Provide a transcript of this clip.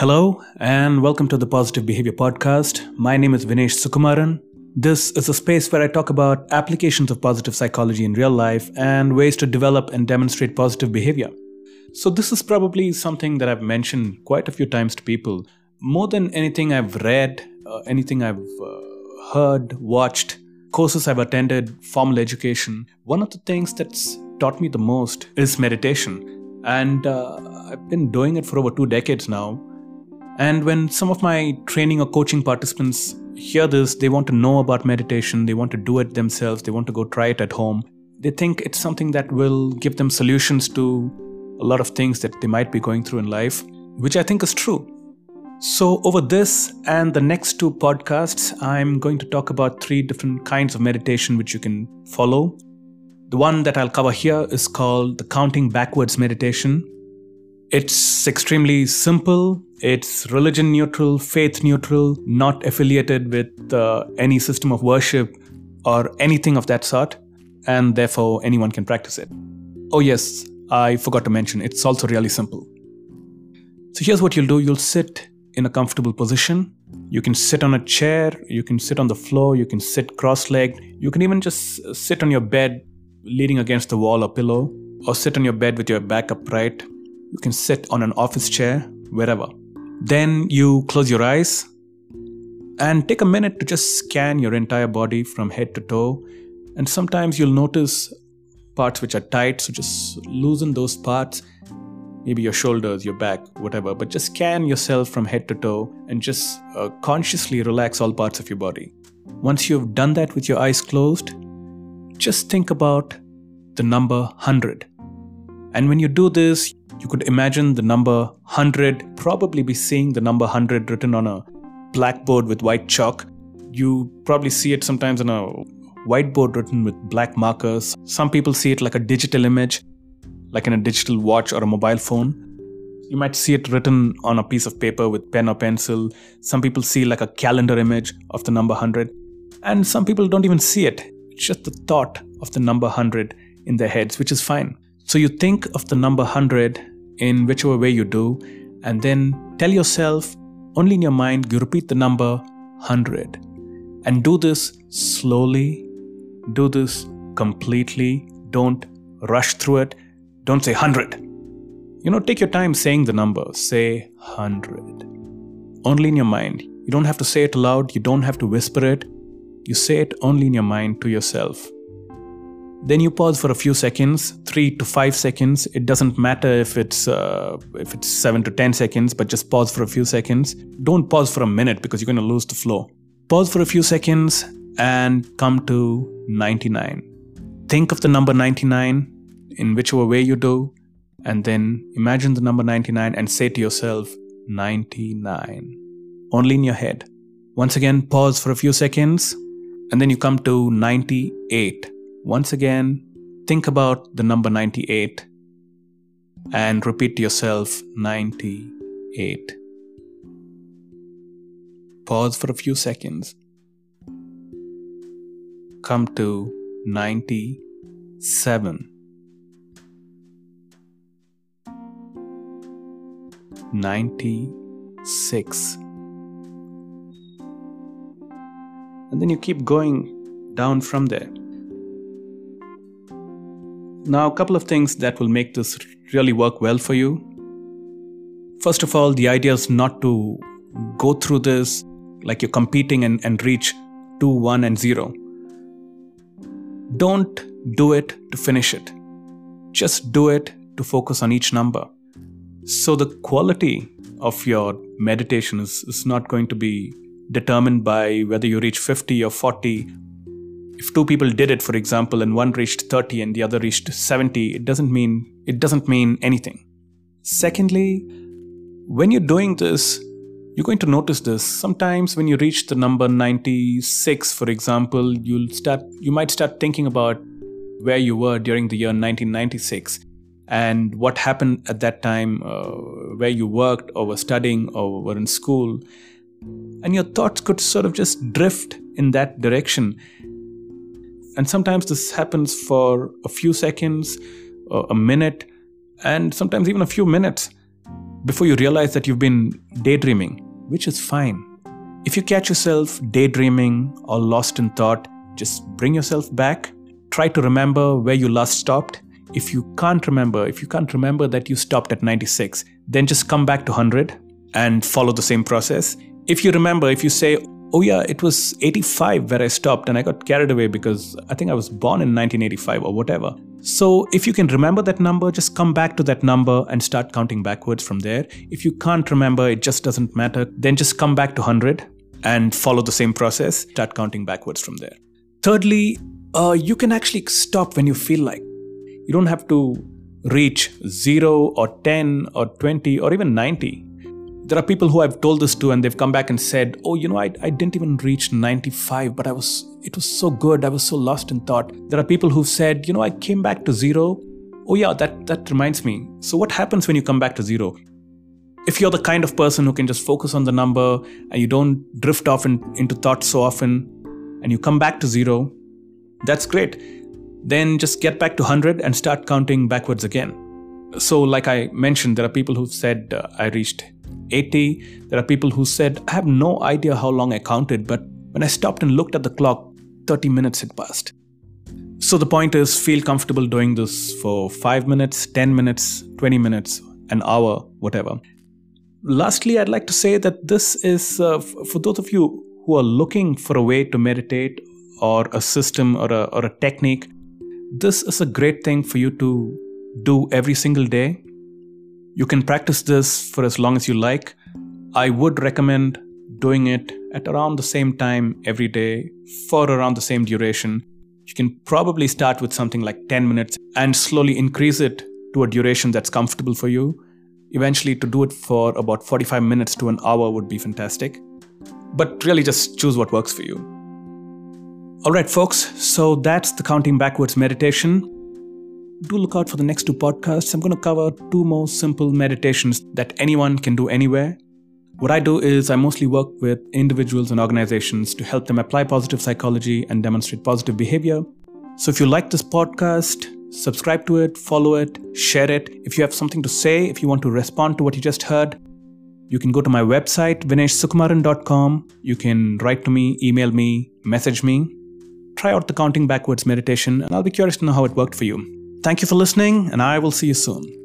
Hello, and welcome to the Positive Behavior Podcast. My name is Vinesh Sukumaran. This is a space where I talk about applications of positive psychology in real life and ways to develop and demonstrate positive behavior. So, this is probably something that I've mentioned quite a few times to people. More than anything I've read, uh, anything I've uh, heard, watched, courses I've attended, formal education, one of the things that's taught me the most is meditation. And uh, I've been doing it for over two decades now and when some of my training or coaching participants hear this, they want to know about meditation, they want to do it themselves, they want to go try it at home. They think it's something that will give them solutions to a lot of things that they might be going through in life, which I think is true. So, over this and the next two podcasts, I'm going to talk about three different kinds of meditation which you can follow. The one that I'll cover here is called the counting backwards meditation. It's extremely simple, it's religion neutral, faith neutral, not affiliated with uh, any system of worship or anything of that sort, and therefore anyone can practice it. Oh, yes, I forgot to mention, it's also really simple. So here's what you'll do you'll sit in a comfortable position. You can sit on a chair, you can sit on the floor, you can sit cross legged, you can even just sit on your bed leaning against the wall or pillow, or sit on your bed with your back upright you can sit on an office chair, wherever. Then you close your eyes and take a minute to just scan your entire body from head to toe. And sometimes you'll notice parts which are tight, so just loosen those parts. Maybe your shoulders, your back, whatever, but just scan yourself from head to toe and just uh, consciously relax all parts of your body. Once you've done that with your eyes closed, just think about the number 100. And when you do this, you could imagine the number 100, probably be seeing the number 100 written on a blackboard with white chalk. You probably see it sometimes on a whiteboard written with black markers. Some people see it like a digital image, like in a digital watch or a mobile phone. You might see it written on a piece of paper with pen or pencil. Some people see like a calendar image of the number 100. And some people don't even see it. It's just the thought of the number 100 in their heads, which is fine. So you think of the number 100 in whichever way you do, and then tell yourself, only in your mind, you repeat the number 100. And do this slowly, do this completely. Don't rush through it. Don't say 100. You know, take your time saying the number. Say 100. Only in your mind. You don't have to say it aloud, you don't have to whisper it. You say it only in your mind to yourself. Then you pause for a few seconds, three to five seconds. It doesn't matter if it's uh, if it's seven to ten seconds, but just pause for a few seconds. Don't pause for a minute because you're going to lose the flow. Pause for a few seconds and come to 99. Think of the number 99 in whichever way you do, and then imagine the number 99 and say to yourself, 99. Only in your head. Once again, pause for a few seconds, and then you come to 98 once again, think about the number 98 and repeat to yourself 98. Pause for a few seconds. Come to 97. 96. And then you keep going down from there. Now, a couple of things that will make this really work well for you. First of all, the idea is not to go through this like you're competing and, and reach 2, 1, and 0. Don't do it to finish it. Just do it to focus on each number. So, the quality of your meditation is, is not going to be determined by whether you reach 50 or 40 if two people did it for example and one reached 30 and the other reached 70 it doesn't mean it doesn't mean anything. Secondly when you're doing this you're going to notice this. Sometimes when you reach the number 96 for example you'll start you might start thinking about where you were during the year 1996 and what happened at that time uh, where you worked or were studying or were in school. And your thoughts could sort of just drift in that direction and sometimes this happens for a few seconds, a minute, and sometimes even a few minutes. before you realize that you've been daydreaming, which is fine. If you catch yourself daydreaming or lost in thought, just bring yourself back. Try to remember where you last stopped. If you can't remember, if you can't remember that you stopped at 96, then just come back to 100 and follow the same process. If you remember, if you say, oh yeah, it was 85 where I stopped and I got carried away because I think I was born in 1985 or whatever. So if you can remember that number, just come back to that number and start counting backwards from there. If you can't remember, it just doesn't matter, then just come back to 100 and follow the same process, start counting backwards from there. Thirdly, uh, you can actually stop when you feel like. You don't have to reach 0 or 10 or 20 or even 90 there are people who I've told this to and they've come back and said, Oh, you know, I, I didn't even reach 95, but I was, it was so good. I was so lost in thought. There are people who've said, You know, I came back to zero. Oh, yeah, that, that reminds me. So, what happens when you come back to zero? If you're the kind of person who can just focus on the number and you don't drift off in, into thoughts so often and you come back to zero, that's great. Then just get back to 100 and start counting backwards again. So, like I mentioned, there are people who've said, uh, I reached 80. There are people who said, I have no idea how long I counted, but when I stopped and looked at the clock, 30 minutes had passed. So the point is, feel comfortable doing this for 5 minutes, 10 minutes, 20 minutes, an hour, whatever. Lastly, I'd like to say that this is uh, for those of you who are looking for a way to meditate or a system or a, or a technique, this is a great thing for you to do every single day you can practice this for as long as you like. I would recommend doing it at around the same time every day for around the same duration. You can probably start with something like 10 minutes and slowly increase it to a duration that's comfortable for you. Eventually, to do it for about 45 minutes to an hour would be fantastic. But really, just choose what works for you. All right, folks, so that's the counting backwards meditation do look out for the next two podcasts. I'm going to cover two more simple meditations that anyone can do anywhere. What I do is I mostly work with individuals and organizations to help them apply positive psychology and demonstrate positive behavior. So if you like this podcast, subscribe to it, follow it, share it. If you have something to say, if you want to respond to what you just heard, you can go to my website, vineshsukumaran.com. You can write to me, email me, message me. Try out the counting backwards meditation, and I'll be curious to know how it worked for you. Thank you for listening, and I will see you soon.